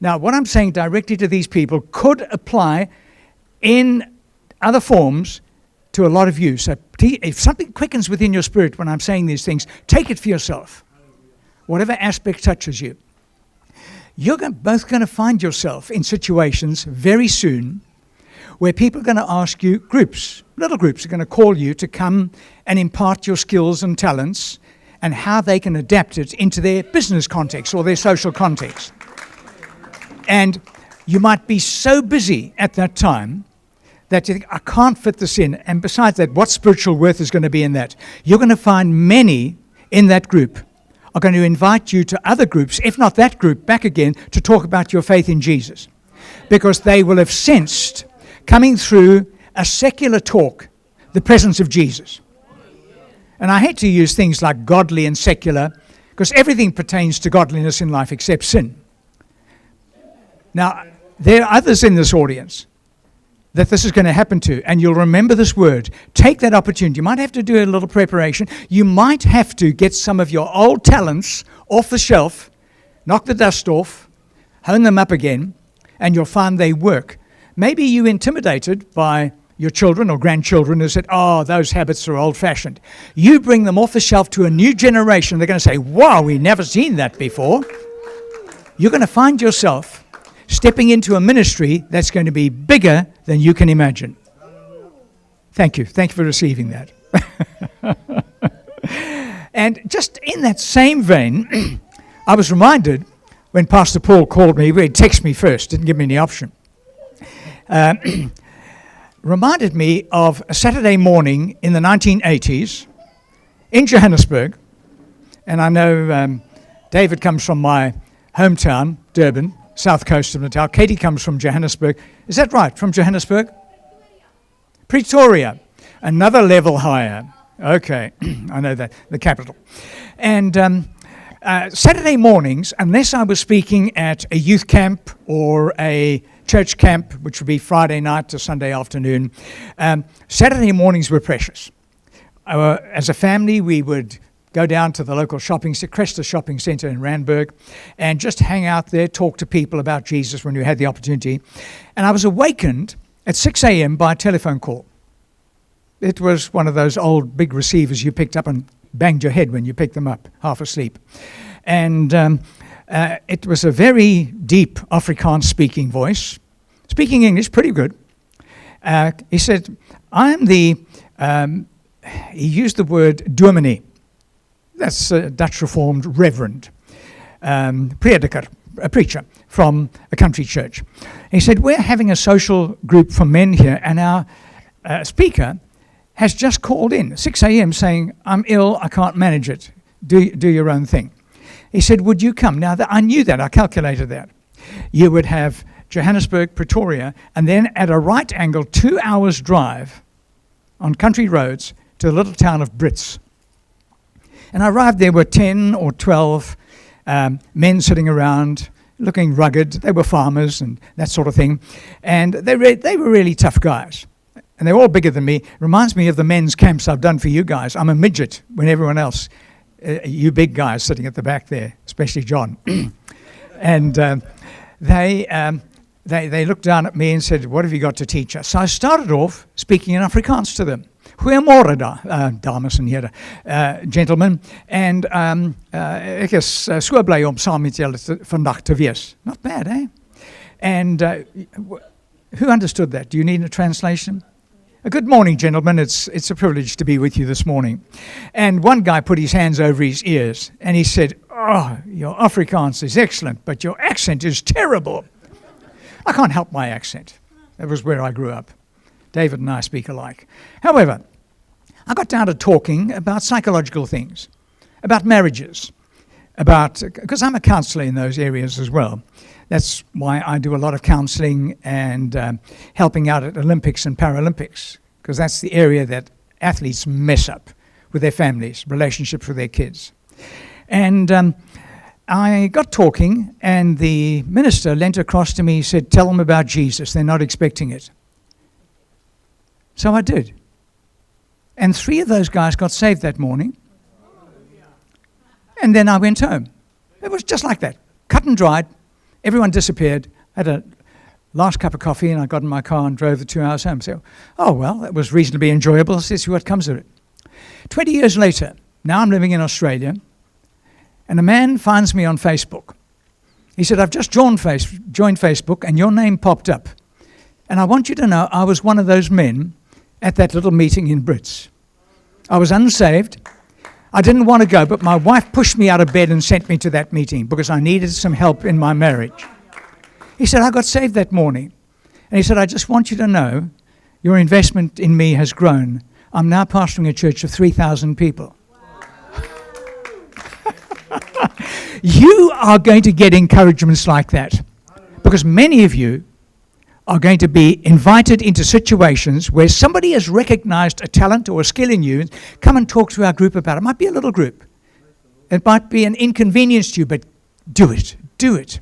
Now, what I'm saying directly to these people could apply in other forms to a lot of you. So, if something quickens within your spirit when I'm saying these things, take it for yourself, whatever aspect touches you. You're both going to find yourself in situations very soon where people are going to ask you, groups, little groups, are going to call you to come and impart your skills and talents and how they can adapt it into their business context or their social context. And you might be so busy at that time that you think, I can't fit this in. And besides that, what spiritual worth is going to be in that? You're going to find many in that group are going to invite you to other groups, if not that group, back again to talk about your faith in Jesus. Because they will have sensed coming through a secular talk the presence of Jesus. And I hate to use things like godly and secular because everything pertains to godliness in life except sin. Now, there are others in this audience that this is going to happen to, and you'll remember this word. Take that opportunity. You might have to do a little preparation. You might have to get some of your old talents off the shelf, knock the dust off, hone them up again, and you'll find they work. Maybe you intimidated by your children or grandchildren who said, Oh, those habits are old fashioned. You bring them off the shelf to a new generation, they're going to say, Wow, we've never seen that before. You're going to find yourself stepping into a ministry that's going to be bigger than you can imagine. Thank you. Thank you for receiving that. and just in that same vein, I was reminded when Pastor Paul called me, he texted me first, didn't give me any option. Uh, reminded me of a Saturday morning in the 1980s in Johannesburg. And I know um, David comes from my hometown, Durban, south coast of Natal. Katie comes from Johannesburg. Is that right? From Johannesburg? Pretoria. Another level higher. Okay, I know that, the capital. And um, uh, Saturday mornings, unless I was speaking at a youth camp or a church camp, which would be Friday night to Sunday afternoon, um, Saturday mornings were precious. Uh, as a family, we would go down to the local shopping, center, Cresta Shopping Centre in Randburg, and just hang out there, talk to people about Jesus when you had the opportunity. And I was awakened at 6 a.m. by a telephone call. It was one of those old big receivers you picked up and banged your head when you picked them up, half asleep. And um, uh, it was a very deep Afrikaans speaking voice, speaking English pretty good. Uh, he said, I'm the, um, he used the word dominee. That's a Dutch Reformed reverend, um, a preacher from a country church. He said, We're having a social group for men here, and our uh, speaker has just called in 6 a.m. saying, I'm ill, I can't manage it. Do, do your own thing. He said, Would you come? Now, I knew that, I calculated that. You would have Johannesburg, Pretoria, and then at a right angle, two hours' drive on country roads to the little town of Brits. And I arrived there were 10 or 12 um, men sitting around looking rugged. They were farmers and that sort of thing. And they, re- they were really tough guys. And they're all bigger than me. Reminds me of the men's camps I've done for you guys. I'm a midget when everyone else, uh, you big guys sitting at the back there, especially John. and um, they, um, they, they looked down at me and said, What have you got to teach us? So I started off speaking in Afrikaans to them. Goeiemôre da, uh, dames en uh, gentlemen. En um, uh, ek is uh, so bly om saam met julle te wees. Not bad, eh? And uh, who understood that? Do you need a translation? Good morning, gentlemen. It's, it's a privilege to be with you this morning. And one guy put his hands over his ears and he said, Oh, your Afrikaans is excellent, but your accent is terrible. I can't help my accent. That was where I grew up. David and I speak alike. However, I got down to talking about psychological things, about marriages, about, because I'm a counselor in those areas as well. That's why I do a lot of counselling and um, helping out at Olympics and Paralympics, because that's the area that athletes mess up with their families, relationships with their kids. And um, I got talking, and the minister leant across to me said, Tell them about Jesus. They're not expecting it. So I did. And three of those guys got saved that morning. And then I went home. It was just like that, cut and dried. everyone disappeared. I had a last cup of coffee and I got in my car and drove the two hours home. So, oh, well, that was reasonably enjoyable. Let's see what comes of it. 20 years later, now I'm living in Australia, and a man finds me on Facebook. He said, I've just joined, joined Facebook and your name popped up. And I want you to know I was one of those men at that little meeting in Brits. I was unsaved. I didn't want to go, but my wife pushed me out of bed and sent me to that meeting because I needed some help in my marriage. He said, I got saved that morning. And he said, I just want you to know your investment in me has grown. I'm now pastoring a church of 3,000 people. you are going to get encouragements like that because many of you are going to be invited into situations where somebody has recognized a talent or a skill in you. Come and talk to our group about it. It might be a little group. It might be an inconvenience to you, but do it. Do it.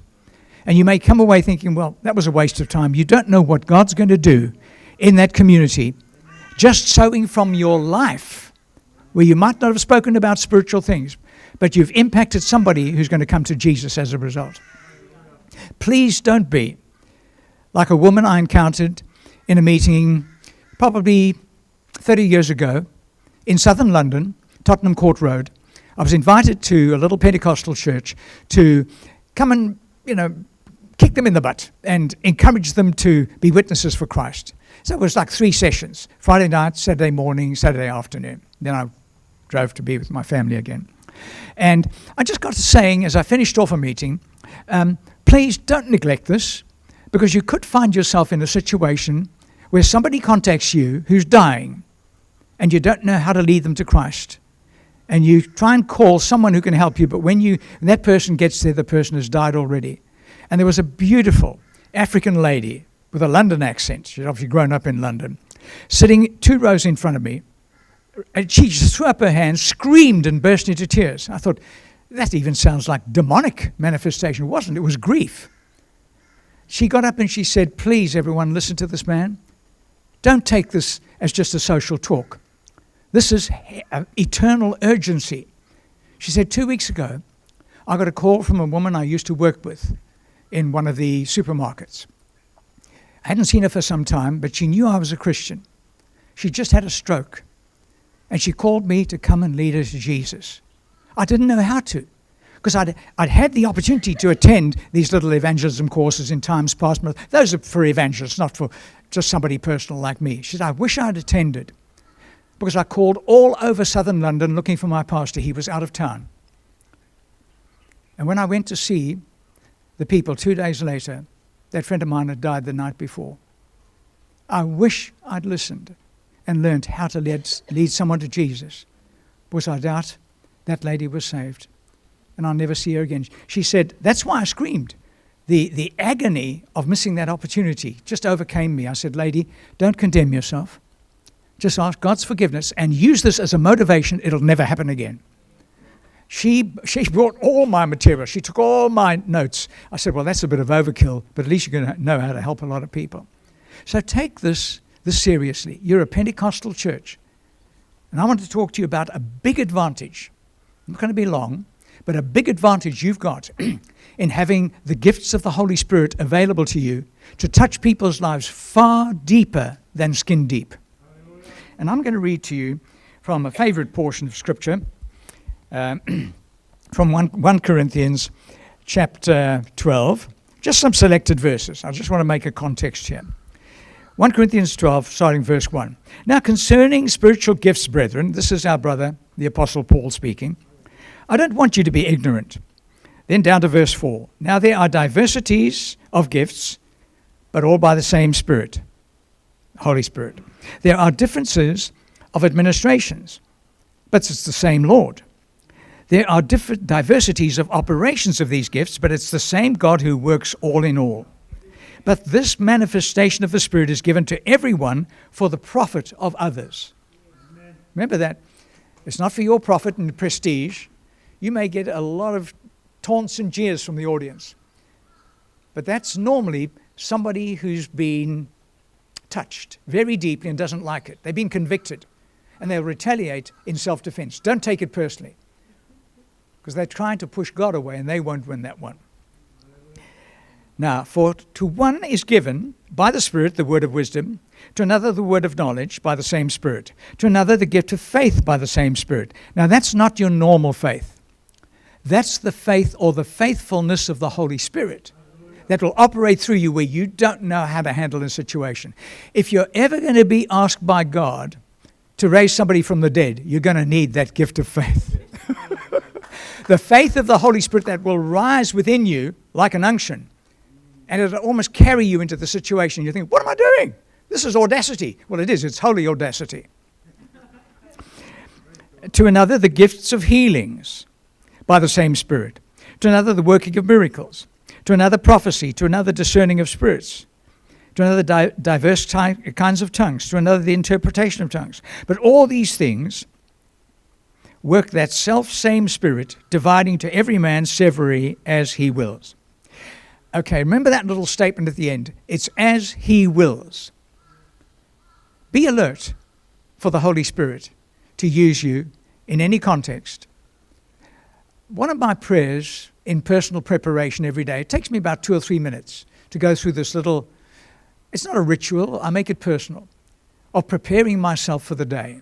And you may come away thinking, well, that was a waste of time. You don't know what God's going to do in that community just sowing from your life, where you might not have spoken about spiritual things, but you've impacted somebody who's going to come to Jesus as a result. Please don't be like a woman I encountered in a meeting probably 30 years ago in southern London, Tottenham Court Road. I was invited to a little Pentecostal church to come and, you know, kick them in the butt and encourage them to be witnesses for Christ. So it was like three sessions Friday night, Saturday morning, Saturday afternoon. Then I drove to be with my family again. And I just got to saying as I finished off a meeting, um, please don't neglect this because you could find yourself in a situation where somebody contacts you who's dying and you don't know how to lead them to Christ. And you try and call someone who can help you, but when you when that person gets there, the person has died already. And there was a beautiful African lady with a London accent. She'd obviously grown up in London, sitting two rows in front of me. And she just threw up her hands, screamed, and burst into tears. I thought, that even sounds like demonic manifestation. It wasn't, it was grief. She got up and she said, Please, everyone, listen to this man. Don't take this as just a social talk. This is uh, eternal urgency. She said, Two weeks ago, I got a call from a woman I used to work with in one of the supermarkets. I hadn't seen her for some time, but she knew I was a Christian. She just had a stroke. And she called me to come and lead her to Jesus. I didn't know how to because I'd, I'd had the opportunity to attend these little evangelism courses in times past. Those are for evangelists, not for just somebody personal like me. She said, I wish I'd attended because I called all over southern London looking for my pastor. He was out of town. And when I went to see the people two days later, that friend of mine had died the night before. I wish I'd listened and learned how to lead, lead someone to Jesus because I doubt that lady was saved and I'll never see her again. She said, That's why I screamed. The, the agony of missing that opportunity just overcame me. I said, Lady, don't condemn yourself. Just ask God's forgiveness and use this as a motivation. It'll never happen again. She, she brought all my material. She took all my notes. I said, Well, that's a bit of overkill, but at least you're going to know how to help a lot of people. So take this, this seriously. You're a Pentecostal church. And I want to talk to you about a big advantage. I'm not going to be long. But a big advantage you've got in having the gifts of the Holy Spirit available to you to touch people's lives far deeper than skin deep. And I'm going to read to you from a favorite portion of Scripture um, from 1, 1 Corinthians chapter 12, just some selected verses. I just want to make a context here. 1 Corinthians 12, starting verse 1. Now, concerning spiritual gifts, brethren, this is our brother, the Apostle Paul speaking. I don't want you to be ignorant. Then down to verse 4. Now there are diversities of gifts, but all by the same Spirit, Holy Spirit. There are differences of administrations, but it's the same Lord. There are different diversities of operations of these gifts, but it's the same God who works all in all. But this manifestation of the Spirit is given to everyone for the profit of others. Amen. Remember that. It's not for your profit and prestige, you may get a lot of taunts and jeers from the audience. But that's normally somebody who's been touched very deeply and doesn't like it. They've been convicted and they'll retaliate in self defense. Don't take it personally because they're trying to push God away and they won't win that one. Now, for to one is given by the Spirit the word of wisdom, to another the word of knowledge by the same Spirit, to another the gift of faith by the same Spirit. Now, that's not your normal faith. That's the faith or the faithfulness of the Holy Spirit that will operate through you where you don't know how to handle a situation. If you're ever going to be asked by God to raise somebody from the dead, you're going to need that gift of faith. the faith of the Holy Spirit that will rise within you like an unction and it'll almost carry you into the situation. You think, what am I doing? This is audacity. Well, it is, it's holy audacity. to another, the gifts of healings by the same Spirit. To another, the working of miracles. To another, prophecy. To another, discerning of spirits. To another, di- diverse ty- kinds of tongues. To another, the interpretation of tongues. But all these things work that self same Spirit, dividing to every man severally as he wills. Okay, remember that little statement at the end. It's as He wills. Be alert for the Holy Spirit to use you in any context. One of my prayers in personal preparation every day, it takes me about two or three minutes to go through this little, it's not a ritual, I make it personal, of preparing myself for the day.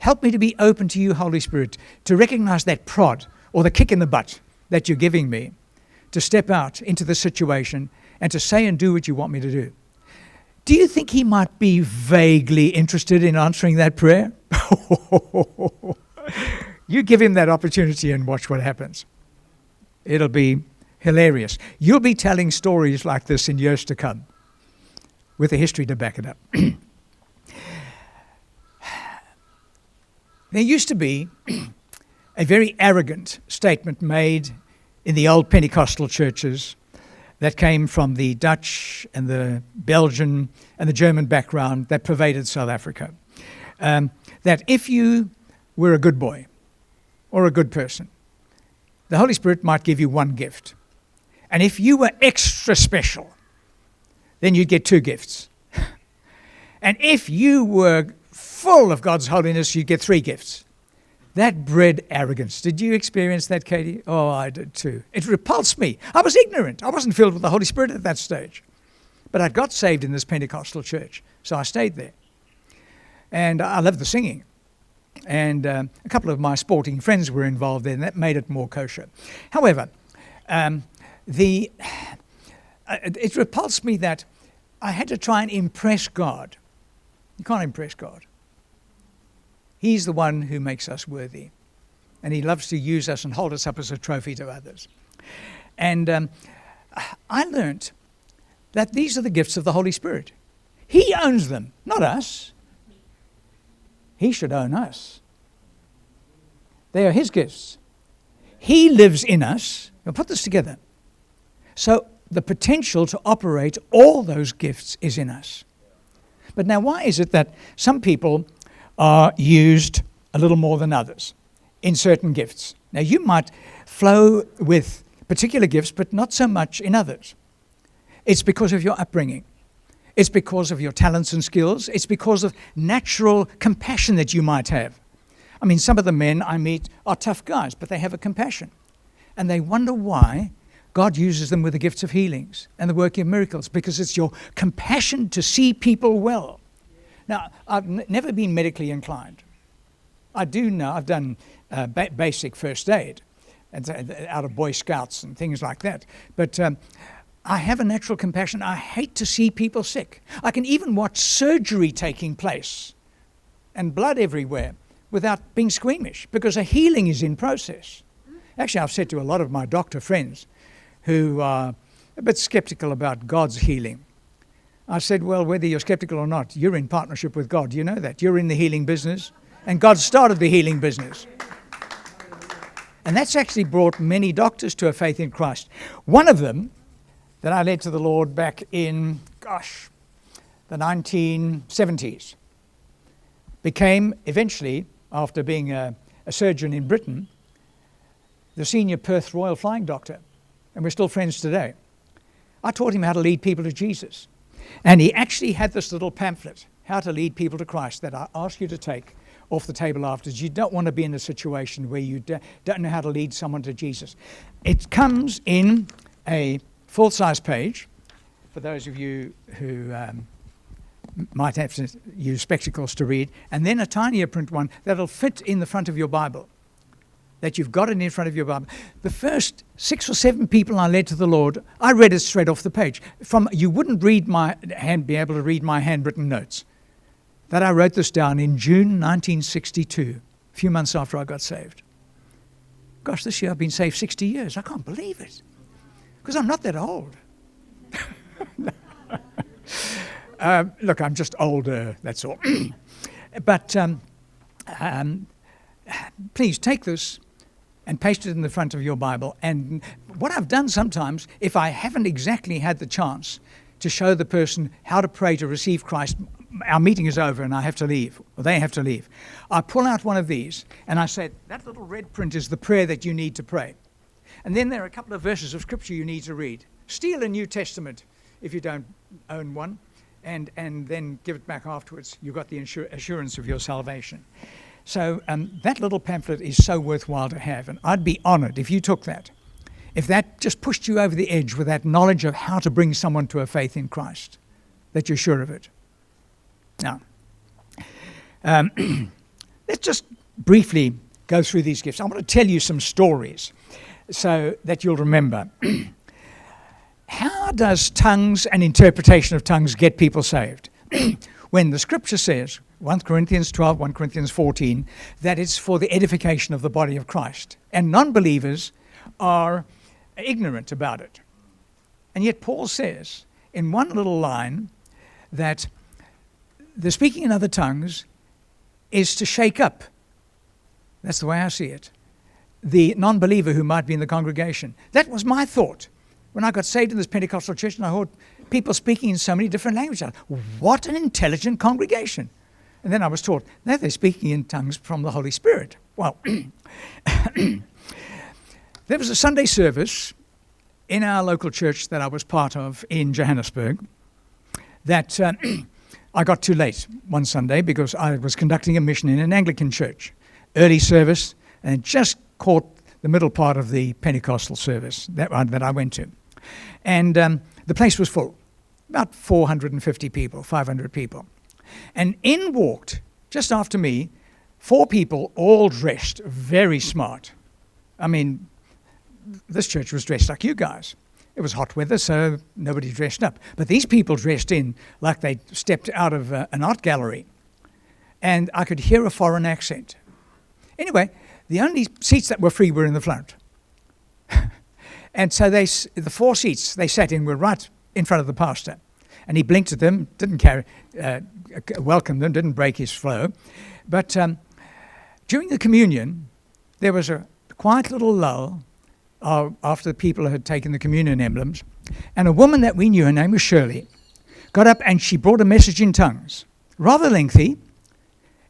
Help me to be open to you, Holy Spirit, to recognize that prod or the kick in the butt that you're giving me to step out into the situation and to say and do what you want me to do. Do you think he might be vaguely interested in answering that prayer? you give him that opportunity and watch what happens. It'll be hilarious. You'll be telling stories like this in years to come with a history to back it up. there used to be a very arrogant statement made in the old Pentecostal churches that came from the Dutch and the Belgian and the German background that pervaded South Africa. Um, that if you were a good boy or a good person, the Holy Spirit might give you one gift. And if you were extra special, then you'd get two gifts. and if you were full of God's holiness, you'd get three gifts. That bred arrogance. Did you experience that, Katie? Oh, I did too. It repulsed me. I was ignorant. I wasn't filled with the Holy Spirit at that stage. But I got saved in this Pentecostal church, so I stayed there. And I loved the singing. And uh, a couple of my sporting friends were involved there, and that made it more kosher. However, um, the, uh, it repulsed me that I had to try and impress God. You can't impress God. He's the one who makes us worthy. And He loves to use us and hold us up as a trophy to others. And um, I learnt that these are the gifts of the Holy Spirit. He owns them, not us. He should own us. They are His gifts. He lives in us. Now put this together. So the potential to operate all those gifts is in us. But now, why is it that some people are used a little more than others in certain gifts. Now, you might flow with particular gifts, but not so much in others. It's because of your upbringing. It's because of your talents and skills. It's because of natural compassion that you might have. I mean, some of the men I meet are tough guys, but they have a compassion. And they wonder why God uses them with the gifts of healings and the working of miracles, because it's your compassion to see people well now, I've n- never been medically inclined. I do know, I've done uh, ba- basic first aid and, uh, out of Boy Scouts and things like that. But um, I have a natural compassion. I hate to see people sick. I can even watch surgery taking place and blood everywhere without being squeamish because a healing is in process. Actually, I've said to a lot of my doctor friends who are a bit skeptical about God's healing, I said, Well, whether you're skeptical or not, you're in partnership with God. You know that. You're in the healing business, and God started the healing business. And that's actually brought many doctors to a faith in Christ. One of them that I led to the Lord back in, gosh, the 1970s became eventually, after being a, a surgeon in Britain, the senior Perth Royal Flying Doctor. And we're still friends today. I taught him how to lead people to Jesus. And he actually had this little pamphlet, How to Lead People to Christ, that I ask you to take off the table afterwards. You don't want to be in a situation where you don't know how to lead someone to Jesus. It comes in a full size page for those of you who um, might have to use spectacles to read, and then a tinier print one that'll fit in the front of your Bible. That you've got it in front of your Bible. The first six or seven people I led to the Lord, I read it straight off the page. From you wouldn't read my hand, be able to read my handwritten notes. That I wrote this down in June 1962, a few months after I got saved. Gosh, this year I've been saved 60 years. I can't believe it. Because I'm not that old. uh, look, I'm just older, that's all. but um, um, please take this and paste it in the front of your Bible. And what I've done sometimes, if I haven't exactly had the chance to show the person how to pray to receive Christ, our meeting is over and I have to leave, or they have to leave. I pull out one of these and I say, That little red print is the prayer that you need to pray. And then there are a couple of verses of scripture you need to read. Steal a New Testament if you don't own one, and, and then give it back afterwards. You've got the insur- assurance of your salvation. So um, that little pamphlet is so worthwhile to have, and I'd be honored if you took that. If that just pushed you over the edge with that knowledge of how to bring someone to a faith in Christ, that you're sure of it. Now, um, let's just briefly go through these gifts. I want to tell you some stories so that you'll remember. How does tongues and interpretation of tongues get people saved? when the scripture says, 1 Corinthians 12, 1 Corinthians 14, that it's for the edification of the body of Christ. And non believers are ignorant about it. And yet, Paul says in one little line that the speaking in other tongues is to shake up. That's the way I see it. The non believer who might be in the congregation. That was my thought when I got saved in this Pentecostal church and I heard people speaking in so many different languages. What an intelligent congregation. And then I was taught that they're speaking in tongues from the Holy Spirit. Well, there was a Sunday service in our local church that I was part of in Johannesburg that uh, I got too late one Sunday because I was conducting a mission in an Anglican church. Early service, and just caught the middle part of the Pentecostal service that, uh, that I went to. And um, the place was full, about 450 people, 500 people. And in walked, just after me, four people, all dressed very smart. I mean, this church was dressed like you guys. It was hot weather, so nobody dressed up. But these people dressed in like they stepped out of uh, an art gallery. And I could hear a foreign accent. Anyway, the only seats that were free were in the front. and so they, the four seats they sat in were right in front of the pastor. And he blinked at them, didn't carry, uh, welcome them, didn't break his flow. But um, during the communion, there was a quiet little lull uh, after the people had taken the communion emblems. And a woman that we knew, her name was Shirley, got up and she brought a message in tongues, rather lengthy.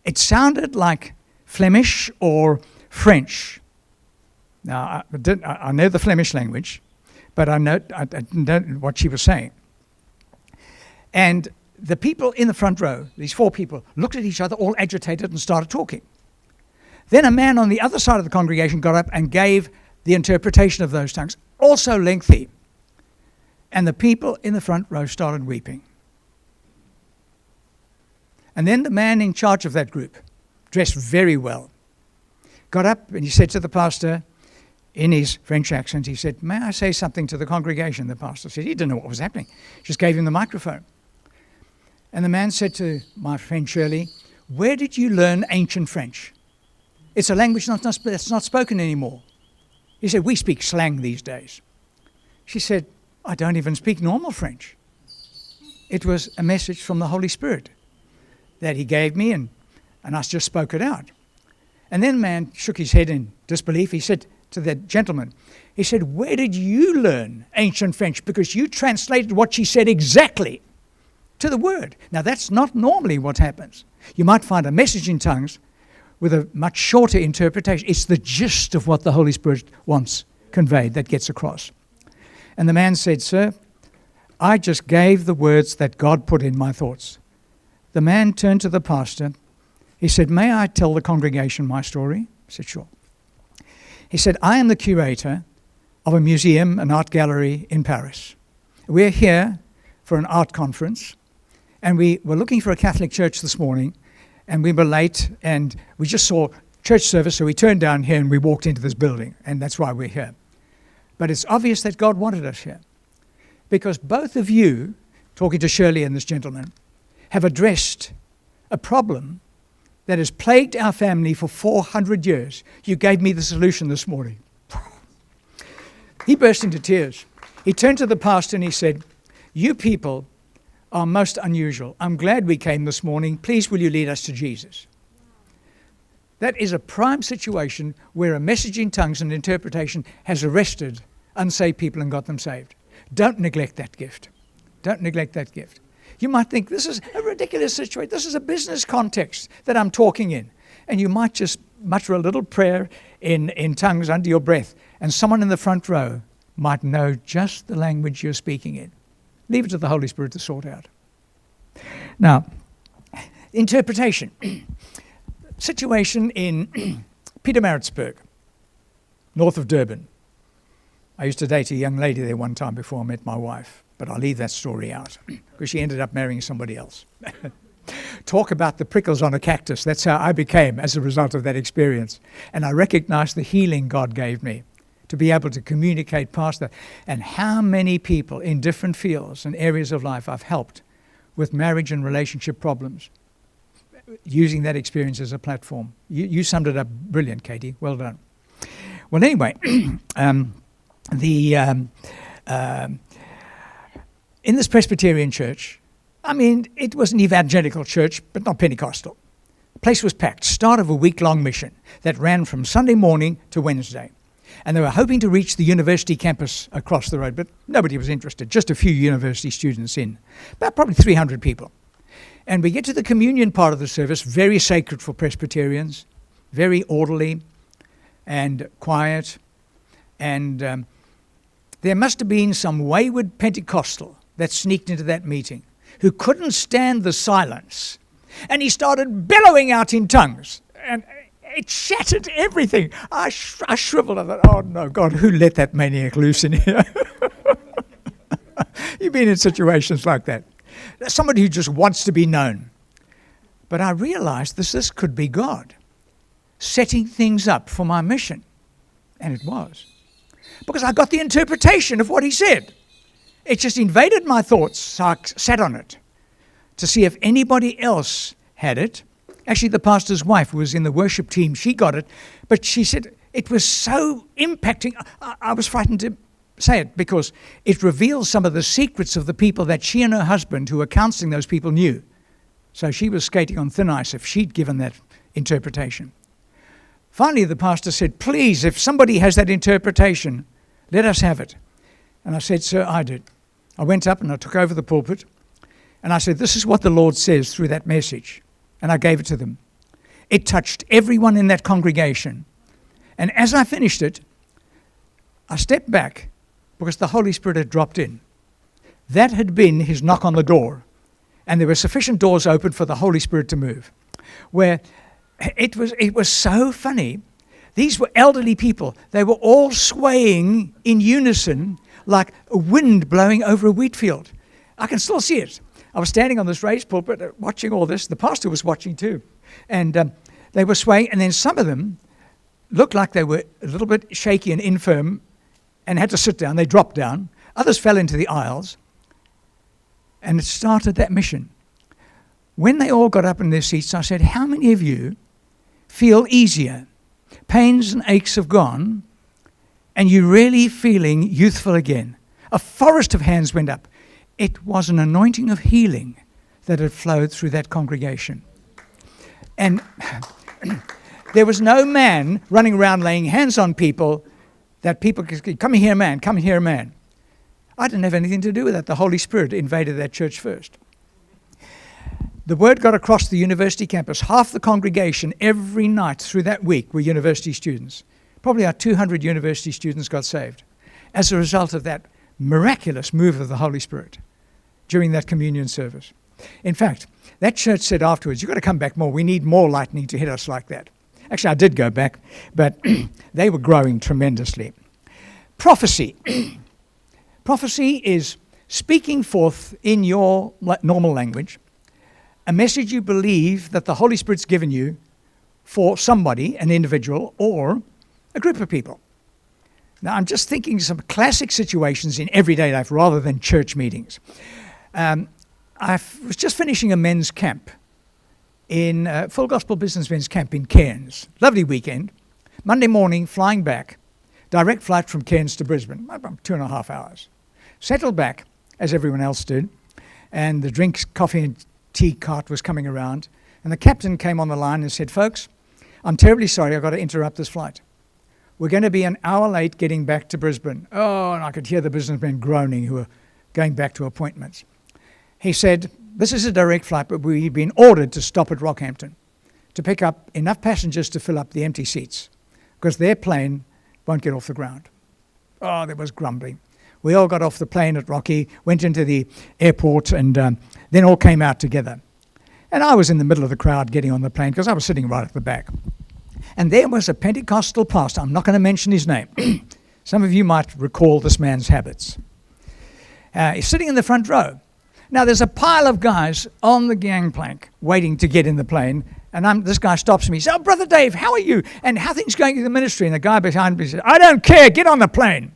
It sounded like Flemish or French. Now, I, did, I know the Flemish language, but I, know, I didn't know what she was saying. And the people in the front row, these four people, looked at each other, all agitated, and started talking. Then a man on the other side of the congregation got up and gave the interpretation of those tongues, also lengthy. And the people in the front row started weeping. And then the man in charge of that group, dressed very well, got up and he said to the pastor, in his French accent, he said, May I say something to the congregation? The pastor said, He didn't know what was happening. Just gave him the microphone. And the man said to my friend Shirley, Where did you learn ancient French? It's a language not, not, that's not spoken anymore. He said, We speak slang these days. She said, I don't even speak normal French. It was a message from the Holy Spirit that he gave me, and, and I just spoke it out. And then the man shook his head in disbelief. He said to the gentleman, he said, Where did you learn ancient French? Because you translated what she said exactly to the word. Now, that's not normally what happens. You might find a message in tongues with a much shorter interpretation. It's the gist of what the Holy Spirit wants conveyed that gets across. And the man said, Sir, I just gave the words that God put in my thoughts. The man turned to the pastor. He said, May I tell the congregation my story? I said, Sure. He said, I am the curator of a museum, an art gallery in Paris. We're here for an art conference, and we were looking for a Catholic church this morning, and we were late, and we just saw church service, so we turned down here and we walked into this building, and that's why we're here. But it's obvious that God wanted us here, because both of you, talking to Shirley and this gentleman, have addressed a problem that has plagued our family for 400 years. You gave me the solution this morning. He burst into tears. He turned to the pastor and he said, You people are most unusual. I'm glad we came this morning. Please, will you lead us to Jesus? That is a prime situation where a message in tongues and interpretation has arrested unsaved people and got them saved. Don't neglect that gift. Don't neglect that gift. You might think this is a ridiculous situation. This is a business context that I'm talking in. And you might just mutter a little prayer in, in tongues under your breath, and someone in the front row might know just the language you're speaking in. Leave it to the Holy Spirit to sort out. Now, interpretation. Situation in Pietermaritzburg, north of Durban. I used to date a young lady there one time before I met my wife, but I'll leave that story out because she ended up marrying somebody else. Talk about the prickles on a cactus. That's how I became as a result of that experience. And I recognized the healing God gave me to be able to communicate past that. And how many people in different fields and areas of life I've helped with marriage and relationship problems using that experience as a platform. You, you summed it up brilliant, Katie. Well done. Well, anyway, um, the um, uh, in this Presbyterian church, I mean, it was an evangelical church, but not Pentecostal. The place was packed. Start of a week-long mission that ran from Sunday morning to Wednesday. And they were hoping to reach the university campus across the road, but nobody was interested. Just a few university students in, about probably 300 people. And we get to the communion part of the service, very sacred for Presbyterians, very orderly and quiet. And um, there must have been some wayward Pentecostal that sneaked into that meeting who couldn't stand the silence. And he started bellowing out in tongues. And it shattered everything. I, sh- I shriveled. I thought, oh no, God, who let that maniac loose in here? You've been in situations like that. Somebody who just wants to be known. But I realized this, this could be God setting things up for my mission. And it was. Because I got the interpretation of what he said. It just invaded my thoughts, so I sat on it to see if anybody else had it. Actually, the pastor's wife was in the worship team. She got it, but she said it was so impacting. I, I was frightened to say it because it reveals some of the secrets of the people that she and her husband, who were counseling those people, knew. So she was skating on thin ice if she'd given that interpretation. Finally, the pastor said, Please, if somebody has that interpretation, let us have it. And I said, Sir, I did. I went up and I took over the pulpit and I said, This is what the Lord says through that message. And I gave it to them. It touched everyone in that congregation. And as I finished it, I stepped back because the Holy Spirit had dropped in. That had been his knock on the door. And there were sufficient doors open for the Holy Spirit to move. Where it was, it was so funny. These were elderly people. They were all swaying in unison like a wind blowing over a wheat field. I can still see it. I was standing on this raised pulpit uh, watching all this. The pastor was watching too. And um, they were swaying, and then some of them looked like they were a little bit shaky and infirm and had to sit down. They dropped down. Others fell into the aisles. And it started that mission. When they all got up in their seats, I said, How many of you feel easier? Pains and aches have gone, and you're really feeling youthful again. A forest of hands went up. It was an anointing of healing that had flowed through that congregation. And there was no man running around laying hands on people that people could come here, man, come here, man. I didn't have anything to do with that. The Holy Spirit invaded that church first. The word got across the university campus. Half the congregation every night through that week were university students. Probably our 200 university students got saved as a result of that miraculous move of the Holy Spirit during that communion service. In fact, that church said afterwards, You've got to come back more. We need more lightning to hit us like that. Actually, I did go back, but they were growing tremendously. prophecy. prophecy is speaking forth in your normal language a message you believe that the Holy Spirit's given you for somebody, an individual, or a group of people. Now, I'm just thinking some classic situations in everyday life rather than church meetings. Um, I was just finishing a men's camp in uh, Full Gospel Business Men's Camp in Cairns. Lovely weekend. Monday morning, flying back, direct flight from Cairns to Brisbane, about two and a half hours. Settled back, as everyone else did, and the drinks, coffee, and tea cart was coming around. And the captain came on the line and said, Folks, I'm terribly sorry, I've got to interrupt this flight. We're going to be an hour late getting back to Brisbane. Oh, and I could hear the businessmen groaning who were going back to appointments. He said, This is a direct flight, but we've been ordered to stop at Rockhampton to pick up enough passengers to fill up the empty seats because their plane won't get off the ground. Oh, there was grumbling. We all got off the plane at Rocky, went into the airport, and um, then all came out together. And I was in the middle of the crowd getting on the plane because I was sitting right at the back. And there was a Pentecostal pastor, I'm not going to mention his name. Some of you might recall this man's habits. Uh, he's sitting in the front row. Now, there's a pile of guys on the gangplank waiting to get in the plane. And I'm, this guy stops me. He says, Oh, Brother Dave, how are you? And how things going in the ministry? And the guy behind me says, I don't care. Get on the plane.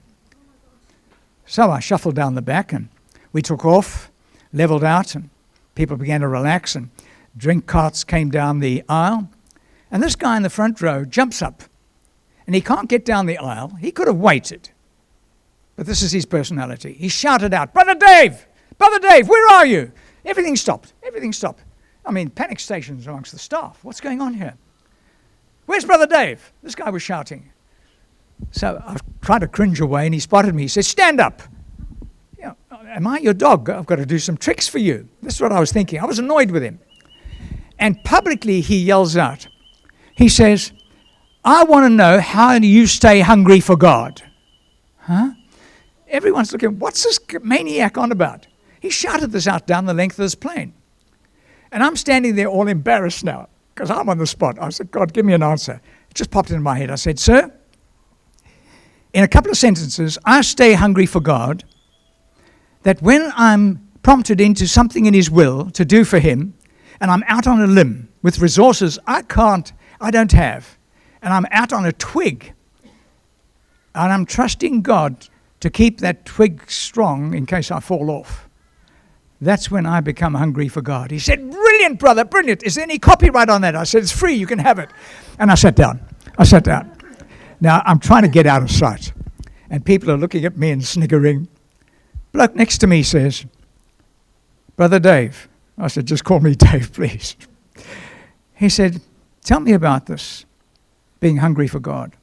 So I shuffled down the back and we took off, leveled out, and people began to relax. And drink carts came down the aisle. And this guy in the front row jumps up and he can't get down the aisle. He could have waited. But this is his personality. He shouted out, Brother Dave! Brother Dave, where are you? Everything stopped. Everything stopped. I mean, panic stations amongst the staff. What's going on here? Where's Brother Dave? This guy was shouting. So I tried to cringe away, and he spotted me. He said, Stand up. You know, Am I your dog? I've got to do some tricks for you. This is what I was thinking. I was annoyed with him. And publicly, he yells out, He says, I want to know how do you stay hungry for God? Huh? Everyone's looking, what's this maniac on about? He shouted this out down the length of this plane. And I'm standing there all embarrassed now because I'm on the spot. I said, God, give me an answer. It just popped into my head. I said, Sir, in a couple of sentences, I stay hungry for God, that when I'm prompted into something in His will to do for Him, and I'm out on a limb with resources I can't, I don't have, and I'm out on a twig, and I'm trusting God to keep that twig strong in case I fall off. That's when I become hungry for God. He said, Brilliant, brother, brilliant. Is there any copyright on that? I said, It's free, you can have it. And I sat down. I sat down. Now I'm trying to get out of sight. And people are looking at me and sniggering. Bloke next to me says, Brother Dave. I said, Just call me Dave, please. He said, Tell me about this, being hungry for God.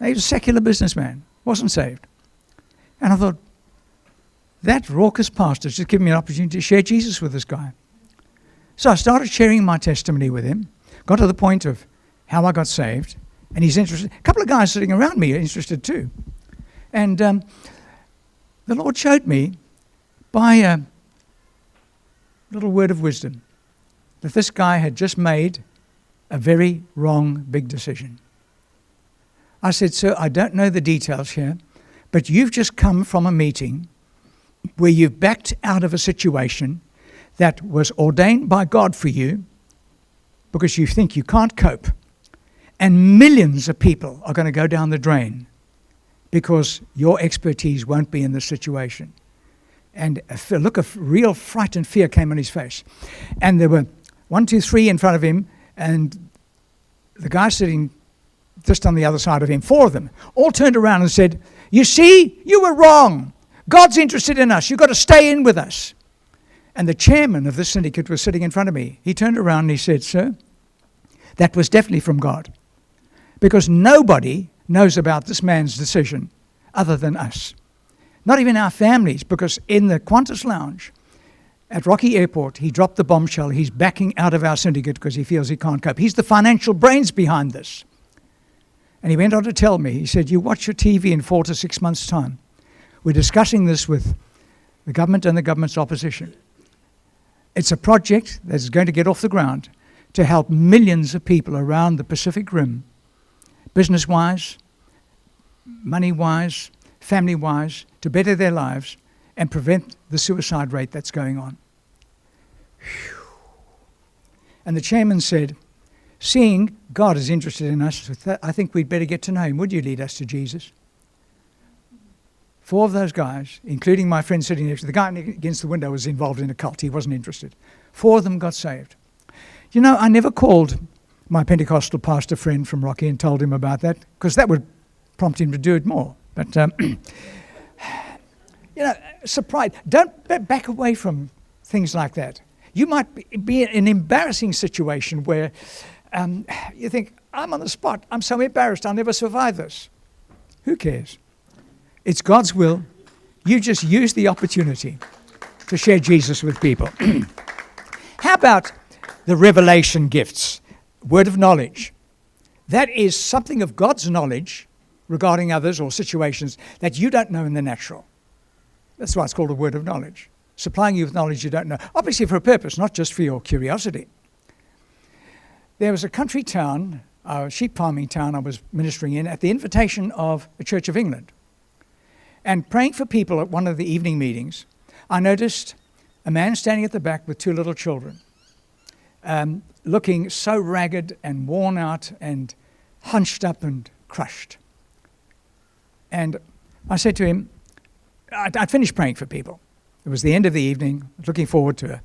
He was a secular businessman, wasn't saved. And I thought, that raucous pastor just given me an opportunity to share Jesus with this guy. So I started sharing my testimony with him, got to the point of how I got saved, and he's interested. A couple of guys sitting around me are interested too. And um, the Lord showed me by a little word of wisdom that this guy had just made a very wrong big decision. I said, Sir, I don't know the details here, but you've just come from a meeting where you've backed out of a situation that was ordained by God for you because you think you can't cope. And millions of people are going to go down the drain because your expertise won't be in the situation. And a look of real fright and fear came on his face. And there were one, two, three in front of him, and the guy sitting just on the other side of him, four of them, all turned around and said, You see, you were wrong. God's interested in us. You've got to stay in with us. And the chairman of the syndicate was sitting in front of me. He turned around and he said, Sir, that was definitely from God. Because nobody knows about this man's decision other than us. Not even our families, because in the Qantas lounge at Rocky Airport, he dropped the bombshell. He's backing out of our syndicate because he feels he can't cope. He's the financial brains behind this. And he went on to tell me, he said, You watch your TV in four to six months' time. We're discussing this with the government and the government's opposition. It's a project that's going to get off the ground to help millions of people around the Pacific Rim, business wise, money wise, family wise, to better their lives and prevent the suicide rate that's going on. And the chairman said, Seeing God is interested in us, I think we'd better get to know Him. Would you lead us to Jesus? Four of those guys, including my friend sitting next to the guy against the window, was involved in a cult. He wasn't interested. Four of them got saved. You know, I never called my Pentecostal pastor friend from Rocky and told him about that because that would prompt him to do it more. But, um, you know, surprise. Don't back away from things like that. You might be in an embarrassing situation where um, you think, I'm on the spot. I'm so embarrassed. I'll never survive this. Who cares? It's God's will. You just use the opportunity to share Jesus with people. How about the revelation gifts, word of knowledge? That is something of God's knowledge regarding others or situations that you don't know in the natural. That's why it's called a word of knowledge. Supplying you with knowledge you don't know. Obviously, for a purpose, not just for your curiosity. There was a country town, a sheep farming town I was ministering in, at the invitation of the Church of England. And praying for people at one of the evening meetings, I noticed a man standing at the back with two little children, um, looking so ragged and worn out and hunched up and crushed. And I said to him, I'd, I'd finished praying for people. It was the end of the evening, looking forward to a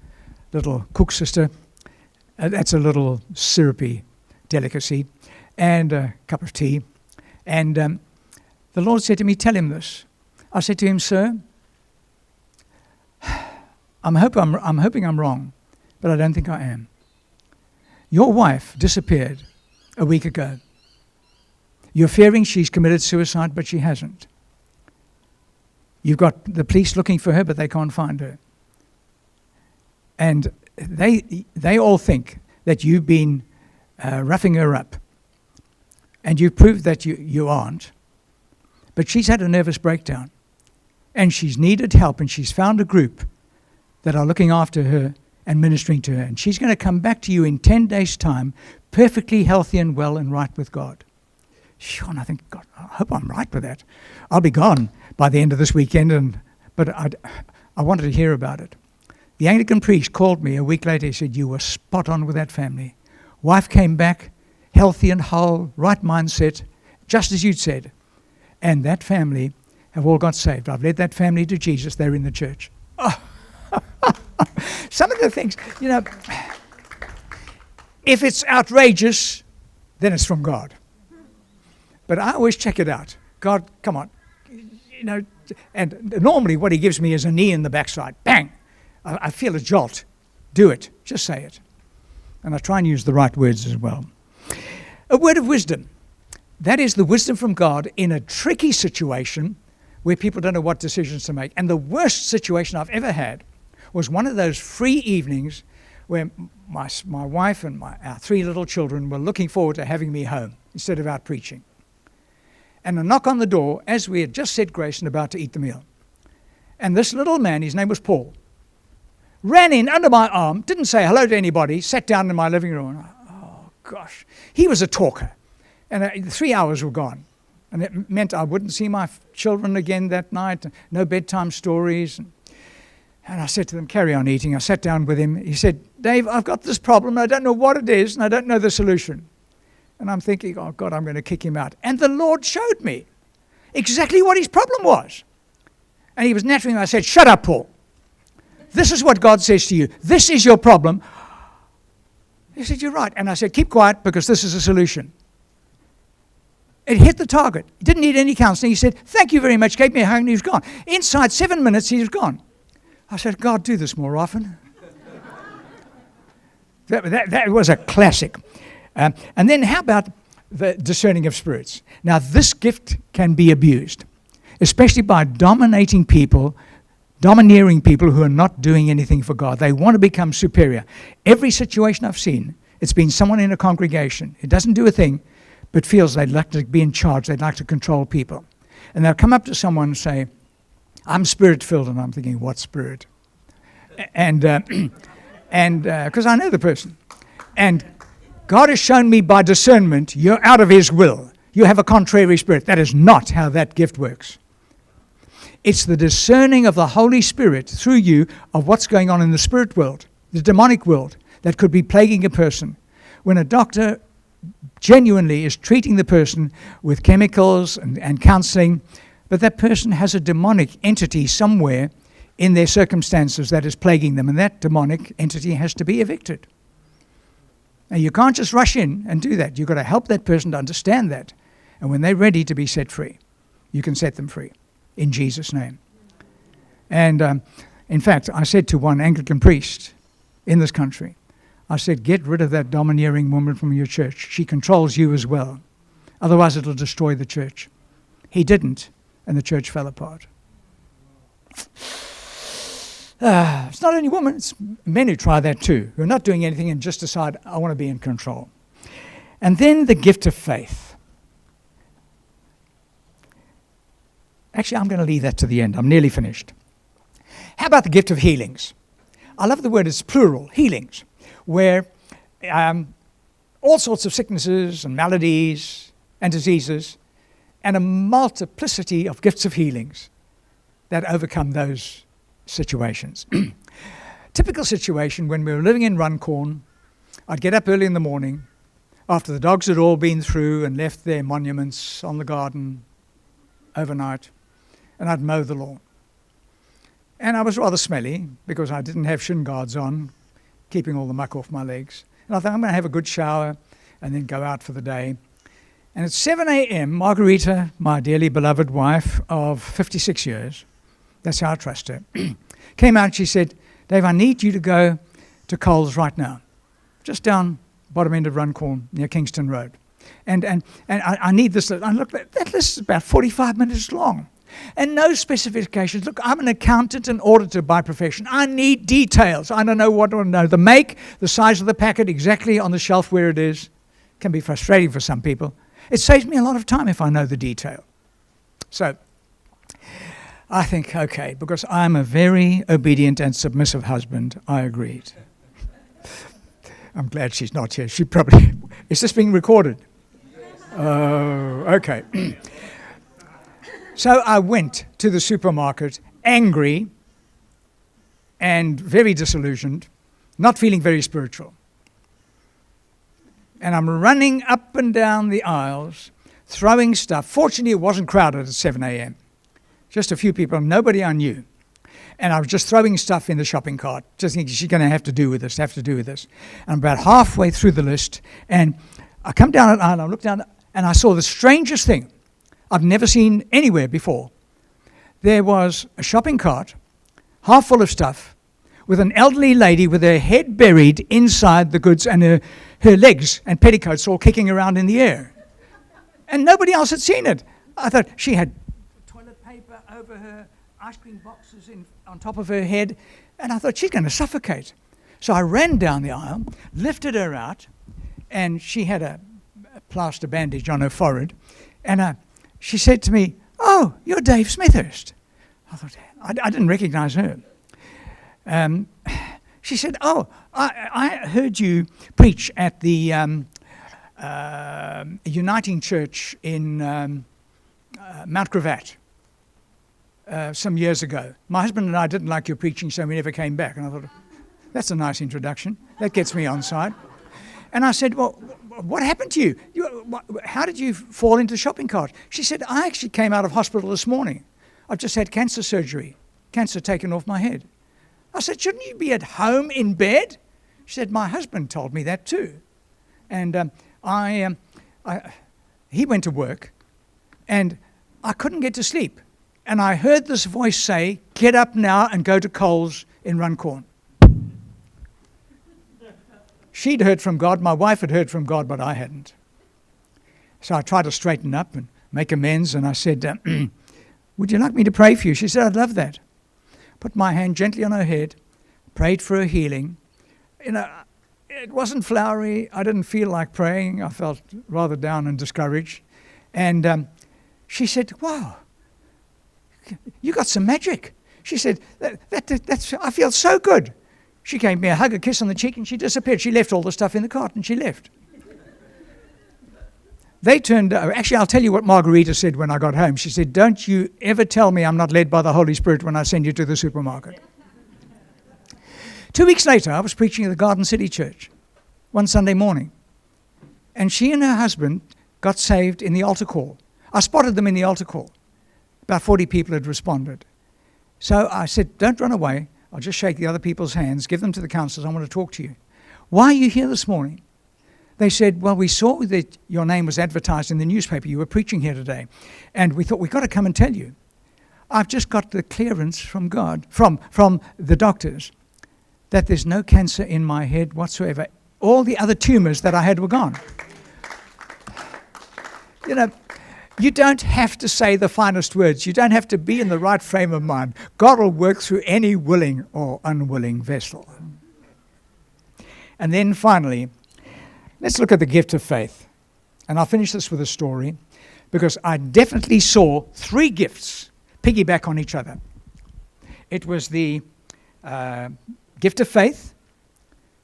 little koeksister. Uh, that's a little syrupy delicacy, and a cup of tea. And um, the Lord said to me, Tell him this. I said to him, Sir, I'm, hope I'm, I'm hoping I'm wrong, but I don't think I am. Your wife disappeared a week ago. You're fearing she's committed suicide, but she hasn't. You've got the police looking for her, but they can't find her. And they, they all think that you've been uh, roughing her up. And you've proved that you, you aren't. But she's had a nervous breakdown and she's needed help, and she's found a group that are looking after her and ministering to her. And she's going to come back to you in 10 days' time, perfectly healthy and well and right with God. Sure, and I think, God, I hope I'm right with that. I'll be gone by the end of this weekend, and but I, I wanted to hear about it. The Anglican priest called me a week later. He said, You were spot on with that family. Wife came back, healthy and whole, right mindset, just as you'd said. And that family have all got saved. I've led that family to Jesus. They're in the church. Oh. Some of the things, you know, if it's outrageous, then it's from God. But I always check it out. God, come on. You know, and normally what he gives me is a knee in the backside. Bang! I, I feel a jolt. Do it. Just say it. And I try and use the right words as well. A word of wisdom. That is the wisdom from God in a tricky situation where people don't know what decisions to make. And the worst situation I've ever had was one of those free evenings where my, my wife and my, our three little children were looking forward to having me home instead of out preaching. And a knock on the door as we had just said grace and about to eat the meal. And this little man, his name was Paul, ran in under my arm, didn't say hello to anybody, sat down in my living room. Oh, gosh. He was a talker. And uh, three hours were gone. And it meant I wouldn't see my children again that night, no bedtime stories. And I said to them, carry on eating. I sat down with him. He said, Dave, I've got this problem. I don't know what it is, and I don't know the solution. And I'm thinking, oh, God, I'm going to kick him out. And the Lord showed me exactly what his problem was. And he was nattering. I said, Shut up, Paul. This is what God says to you. This is your problem. He said, You're right. And I said, Keep quiet because this is a solution. It hit the target. He didn't need any counseling. He said, Thank you very much. Gave me a hug and he was gone. Inside seven minutes, he was gone. I said, God, do this more often. that, that, that was a classic. Um, and then, how about the discerning of spirits? Now, this gift can be abused, especially by dominating people, domineering people who are not doing anything for God. They want to become superior. Every situation I've seen, it's been someone in a congregation. It doesn't do a thing but feels they'd like to be in charge, they'd like to control people. And they'll come up to someone and say, I'm spirit filled. And I'm thinking, what spirit? And uh, and because uh, I know the person. And God has shown me by discernment, you're out of His will. you have a contrary spirit. That is not how that gift works. It's the discerning of the Holy Spirit through you of what's going on in the spirit world, the demonic world, that could be plaguing a person. When a doctor genuinely is treating the person with chemicals and, and counseling, but that person has a demonic entity somewhere in their circumstances that is plaguing them, and that demonic entity has to be evicted. Now, you can't just rush in and do that. You've got to help that person to understand that. And when they're ready to be set free, you can set them free in Jesus' name. And um, in fact, I said to one Anglican priest in this country, I said, get rid of that domineering woman from your church. She controls you as well. Otherwise, it'll destroy the church. He didn't, and the church fell apart. Uh, it's not only women, it's men who try that too, who are not doing anything and just decide, I want to be in control. And then the gift of faith. Actually, I'm going to leave that to the end. I'm nearly finished. How about the gift of healings? I love the word, it's plural, healings, where um, all sorts of sicknesses and maladies and diseases and a multiplicity of gifts of healings that overcome those situations. Typical situation when we were living in Runcorn, I'd get up early in the morning after the dogs had all been through and left their monuments on the garden overnight, and I'd mow the lawn. And I was rather smelly because I didn't have shin guards on, keeping all the muck off my legs. And I thought, I'm going to have a good shower and then go out for the day. And at 7 a.m., Margarita, my dearly beloved wife of 56 years, that's how I trust her. Came out, and she said, Dave, I need you to go to Coles right now, just down bottom end of Runcorn near Kingston Road. And, and, and I, I need this. I look, that list is about 45 minutes long. And no specifications. Look, I'm an accountant and auditor by profession. I need details. I don't know what to know. The make, the size of the packet, exactly on the shelf where it is, can be frustrating for some people. It saves me a lot of time if I know the detail. So I think, okay, because I'm a very obedient and submissive husband, I agreed. I'm glad she's not here. She probably. Is this being recorded? Oh, okay. so I went to the supermarket angry and very disillusioned, not feeling very spiritual. And I'm running up and down the aisles, throwing stuff. Fortunately, it wasn't crowded at 7 a.m just a few people, nobody I knew. And I was just throwing stuff in the shopping cart, just thinking she's going to have to do with this, have to do with this. And I'm about halfway through the list, and I come down and I look down, and I saw the strangest thing I've never seen anywhere before. There was a shopping cart, half full of stuff, with an elderly lady with her head buried inside the goods and her, her legs and petticoats all kicking around in the air. And nobody else had seen it. I thought she had over her, ice cream boxes in, on top of her head, and I thought she's going to suffocate. So I ran down the aisle, lifted her out, and she had a, a plaster bandage on her forehead, and uh, she said to me, "Oh, you're Dave Smethurst." I thought I, I didn't recognise her. Um, she said, "Oh, I, I, heard you preach at the um, uh, Uniting Church in um, uh, Mount Gravatt." Uh, some years ago. My husband and I didn't like your preaching, so we never came back. And I thought, that's a nice introduction. That gets me on side. And I said, Well, what happened to you? you how did you fall into the shopping cart? She said, I actually came out of hospital this morning. I've just had cancer surgery, cancer taken off my head. I said, Shouldn't you be at home in bed? She said, My husband told me that too. And um, I, um, I, he went to work, and I couldn't get to sleep and I heard this voice say, Get up now and go to Coles in Runcorn. She'd heard from God, my wife had heard from God, but I hadn't. So I tried to straighten up and make amends, and I said, Would you like me to pray for you? She said, I'd love that. Put my hand gently on her head, prayed for her healing. You know, it wasn't flowery. I didn't feel like praying. I felt rather down and discouraged. And um, she said, Wow, you got some magic. She said, that, that, that, that's, I feel so good. She gave me a hug, a kiss on the cheek, and she disappeared. She left all the stuff in the cart and she left. they turned, uh, actually, I'll tell you what Margarita said when I got home. She said, Don't you ever tell me I'm not led by the Holy Spirit when I send you to the supermarket. Two weeks later, I was preaching at the Garden City Church one Sunday morning. And she and her husband got saved in the altar call. I spotted them in the altar call. About 40 people had responded. So I said, Don't run away. I'll just shake the other people's hands, give them to the counselors. I want to talk to you. Why are you here this morning? They said, Well, we saw that your name was advertised in the newspaper. You were preaching here today. And we thought, We've got to come and tell you. I've just got the clearance from God, from, from the doctors, that there's no cancer in my head whatsoever. All the other tumors that I had were gone. You know, you don't have to say the finest words. You don't have to be in the right frame of mind. God will work through any willing or unwilling vessel. And then finally, let's look at the gift of faith. And I'll finish this with a story because I definitely saw three gifts piggyback on each other. It was the uh, gift of faith,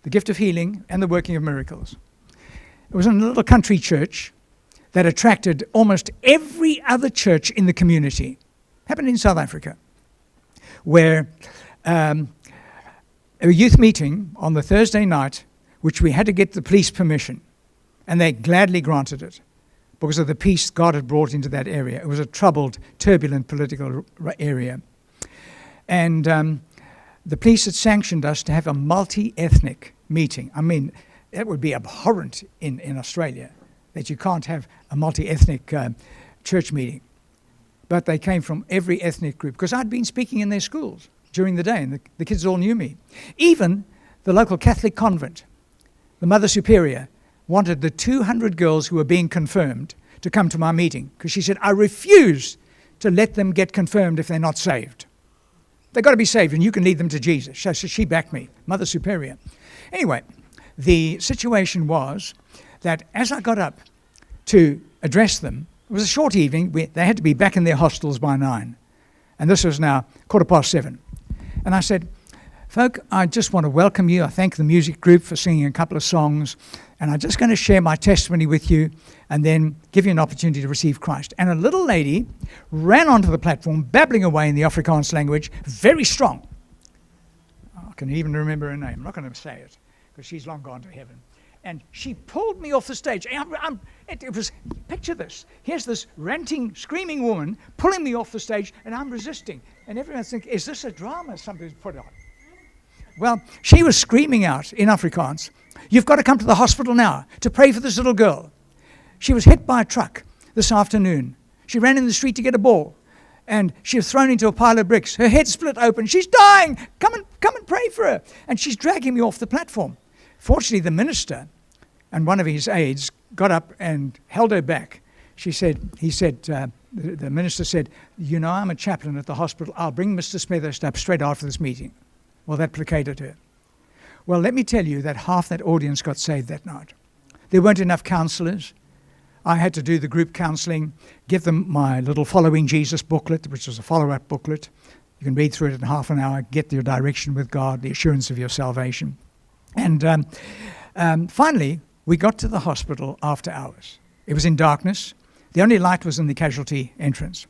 the gift of healing, and the working of miracles. It was in a little country church that attracted almost every other church in the community. Happened in South Africa, where um, a youth meeting on the Thursday night, which we had to get the police permission, and they gladly granted it because of the peace God had brought into that area. It was a troubled, turbulent political area. And um, the police had sanctioned us to have a multi ethnic meeting. I mean, that would be abhorrent in, in Australia that you can't have a multi ethnic uh, church meeting. But they came from every ethnic group because I'd been speaking in their schools during the day and the, the kids all knew me. Even the local Catholic convent, the Mother Superior, wanted the 200 girls who were being confirmed to come to my meeting because she said, I refuse to let them get confirmed if they're not saved. They've got to be saved and you can lead them to Jesus. So she backed me, Mother Superior. Anyway, the situation was that as I got up to address them, it was a short evening. We, they had to be back in their hostels by nine. And this was now quarter past seven. And I said, Folk, I just want to welcome you. I thank the music group for singing a couple of songs. And I'm just going to share my testimony with you and then give you an opportunity to receive Christ. And a little lady ran onto the platform, babbling away in the Afrikaans language, very strong. I can even remember her name. I'm not going to say it because she's long gone to heaven and she pulled me off the stage. I'm, I'm, it, it, was, picture this. Here's this ranting, screaming woman pulling me off the stage, and I'm resisting. And everyone's thinking, is this a drama somebody's put on? Well, she was screaming out in Afrikaans, You've got to come to the hospital now to pray for this little girl. She was hit by a truck this afternoon. She ran in the street to get a ball, and she was thrown into a pile of bricks. Her head split open. She's dying. Come and, come and pray for her. And she's dragging me off the platform. Fortunately, the minister and one of his aides got up and held her back. She said, he said, uh, the, the, minister said, you know, I'm a chaplain at the hospital. I'll bring Mr. Smethurst up straight after this meeting. Well, that placated her. Well, let me tell you that half that audience got saved that night. There weren't enough counselors. I had to do the group counseling, give them my little Following Jesus booklet, which was a follow up booklet. You can read through it in half an hour, get your direction with God, the assurance of your salvation. And um, um, finally, we got to the hospital after hours. It was in darkness. The only light was in the casualty entrance.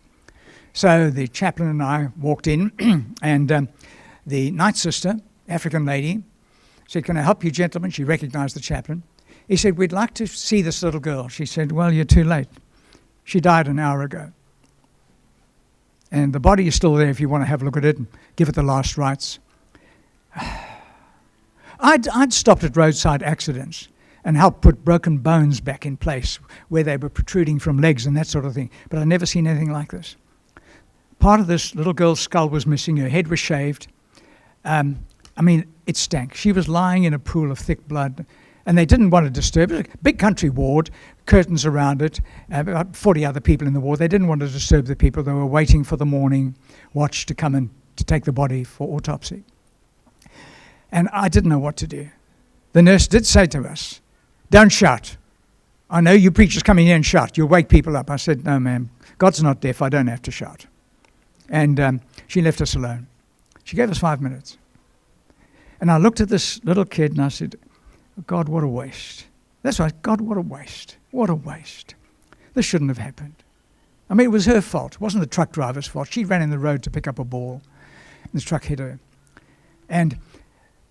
So the chaplain and I walked in, and um, the night sister, African lady, said, Can I help you, gentlemen? She recognized the chaplain. He said, We'd like to see this little girl. She said, Well, you're too late. She died an hour ago. And the body is still there if you want to have a look at it and give it the last rites. I'd, I'd stopped at roadside accidents and help put broken bones back in place where they were protruding from legs and that sort of thing. But I'd never seen anything like this. Part of this little girl's skull was missing, her head was shaved. Um, I mean, it stank. She was lying in a pool of thick blood, and they didn't want to disturb it. Big country ward, curtains around it, uh, about 40 other people in the ward. They didn't want to disturb the people. They were waiting for the morning watch to come and to take the body for autopsy. And I didn't know what to do. The nurse did say to us, don't shout. I know you preachers coming in and shout. You'll wake people up. I said, No, ma'am. God's not deaf. I don't have to shout. And um, she left us alone. She gave us five minutes. And I looked at this little kid and I said, God, what a waste. That's right. God, what a waste. What a waste. This shouldn't have happened. I mean, it was her fault. It wasn't the truck driver's fault. She ran in the road to pick up a ball, and the truck hit her. And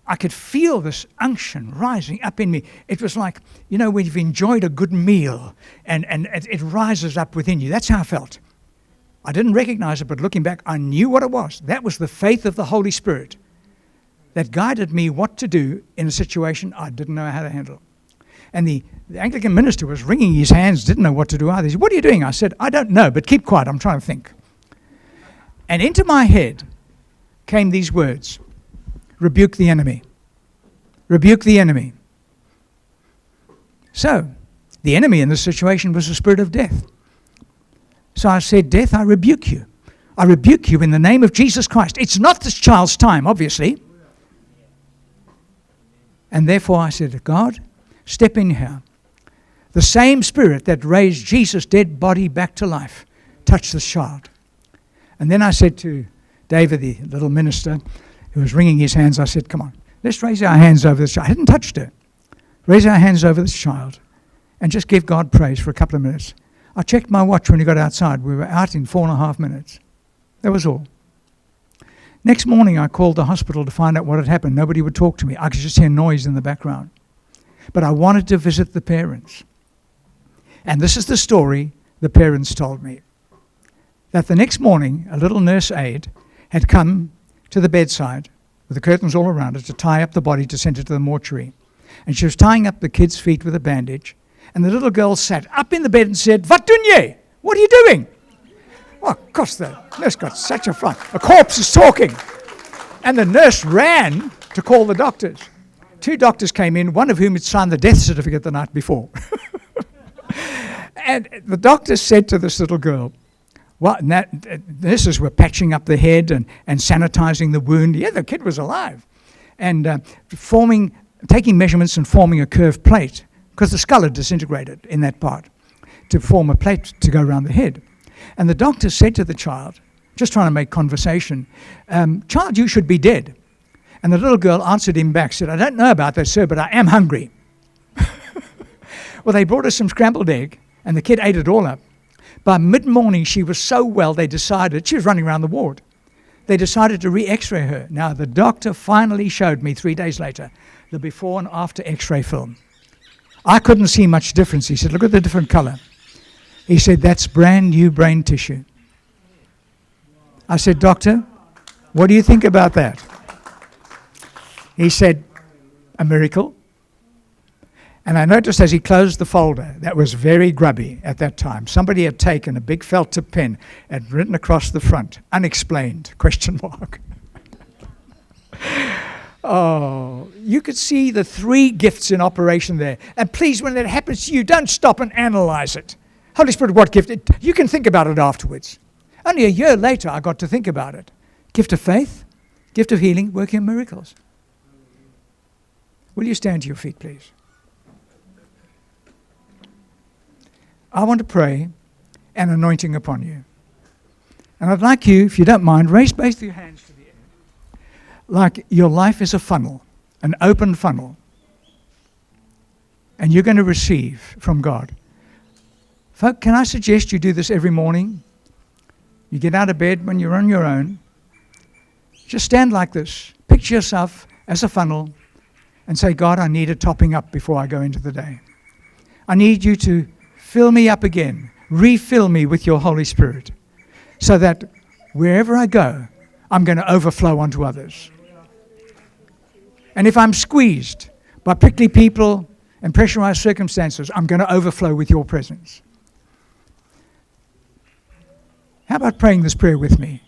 I could feel this unction rising up in me. It was like, you know, when you've enjoyed a good meal and, and it, it rises up within you. That's how I felt. I didn't recognize it, but looking back, I knew what it was. That was the faith of the Holy Spirit that guided me what to do in a situation I didn't know how to handle. And the, the Anglican minister was wringing his hands, didn't know what to do either. He said, What are you doing? I said, I don't know, but keep quiet. I'm trying to think. And into my head came these words rebuke the enemy. Rebuke the enemy. So, the enemy in this situation was the spirit of death. So I said, Death, I rebuke you. I rebuke you in the name of Jesus Christ. It's not this child's time, obviously. And therefore I said, God, step in here. The same spirit that raised Jesus' dead body back to life, touch this child. And then I said to David, the little minister who was wringing his hands, I said, Come on, let's raise our hands over this child. I hadn't touched her. Raise our hands over this child and just give God praise for a couple of minutes. I checked my watch when we got outside. We were out in four and a half minutes. That was all. Next morning, I called the hospital to find out what had happened. Nobody would talk to me. I could just hear noise in the background. But I wanted to visit the parents. And this is the story the parents told me. That the next morning, a little nurse aide had come to the bedside with the curtains all around it to tie up the body to send it to the mortuary. And she was tying up the kid's feet with a bandage. And the little girl sat up in the bed and said, What doing What are you doing? Well, of course, the nurse got such a fright. A corpse is talking. And the nurse ran to call the doctors. Two doctors came in, one of whom had signed the death certificate the night before. and the doctor said to this little girl, well, that, uh, nurses were patching up the head and, and sanitizing the wound. Yeah, the kid was alive. And uh, forming, taking measurements and forming a curved plate, because the skull had disintegrated in that part, to form a plate to go around the head. And the doctor said to the child, just trying to make conversation, um, Child, you should be dead. And the little girl answered him back, said, I don't know about that, sir, but I am hungry. well, they brought us some scrambled egg, and the kid ate it all up. By mid morning, she was so well, they decided, she was running around the ward. They decided to re x ray her. Now, the doctor finally showed me three days later the before and after x ray film. I couldn't see much difference. He said, Look at the different color. He said, That's brand new brain tissue. I said, Doctor, what do you think about that? He said, A miracle. And I noticed as he closed the folder, that was very grubby at that time. Somebody had taken a big felt tip pen and written across the front, unexplained, question mark. oh, you could see the three gifts in operation there. And please, when that happens to you, don't stop and analyze it. Holy Spirit, what gift? It, you can think about it afterwards. Only a year later, I got to think about it. Gift of faith, gift of healing, working miracles. Will you stand to your feet, please? I want to pray an anointing upon you. And I'd like you, if you don't mind, raise both your hands to the air. Like your life is a funnel, an open funnel. And you're going to receive from God. Folk, can I suggest you do this every morning? You get out of bed when you're on your own. Just stand like this. Picture yourself as a funnel and say, God, I need a topping up before I go into the day. I need you to Fill me up again. Refill me with your Holy Spirit so that wherever I go, I'm going to overflow onto others. And if I'm squeezed by prickly people and pressurized circumstances, I'm going to overflow with your presence. How about praying this prayer with me?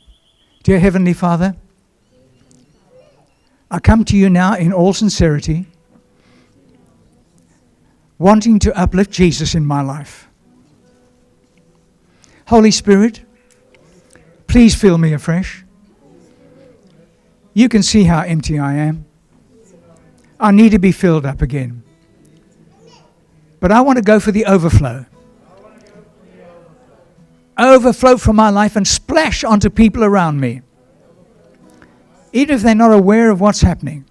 Dear Heavenly Father, I come to you now in all sincerity wanting to uplift Jesus in my life. Holy Spirit, please fill me afresh. You can see how empty I am. I need to be filled up again. But I want to go for the overflow. Overflow from my life and splash onto people around me. Even if they're not aware of what's happening,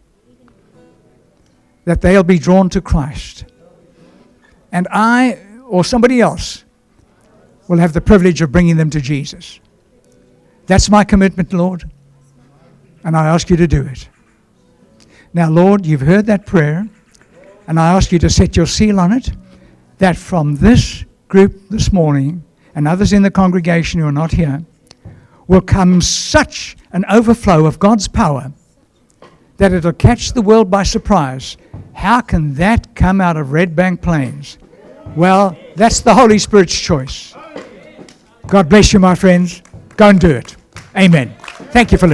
that they'll be drawn to Christ and I or somebody else will have the privilege of bringing them to Jesus. That's my commitment, Lord, and I ask you to do it. Now, Lord, you've heard that prayer, and I ask you to set your seal on it that from this group this morning and others in the congregation who are not here will come such an overflow of God's power that it'll catch the world by surprise. How can that come out of Red Bank Plains? Well, that's the Holy Spirit's choice. God bless you, my friends. Go and do it. Amen. Thank you for listening.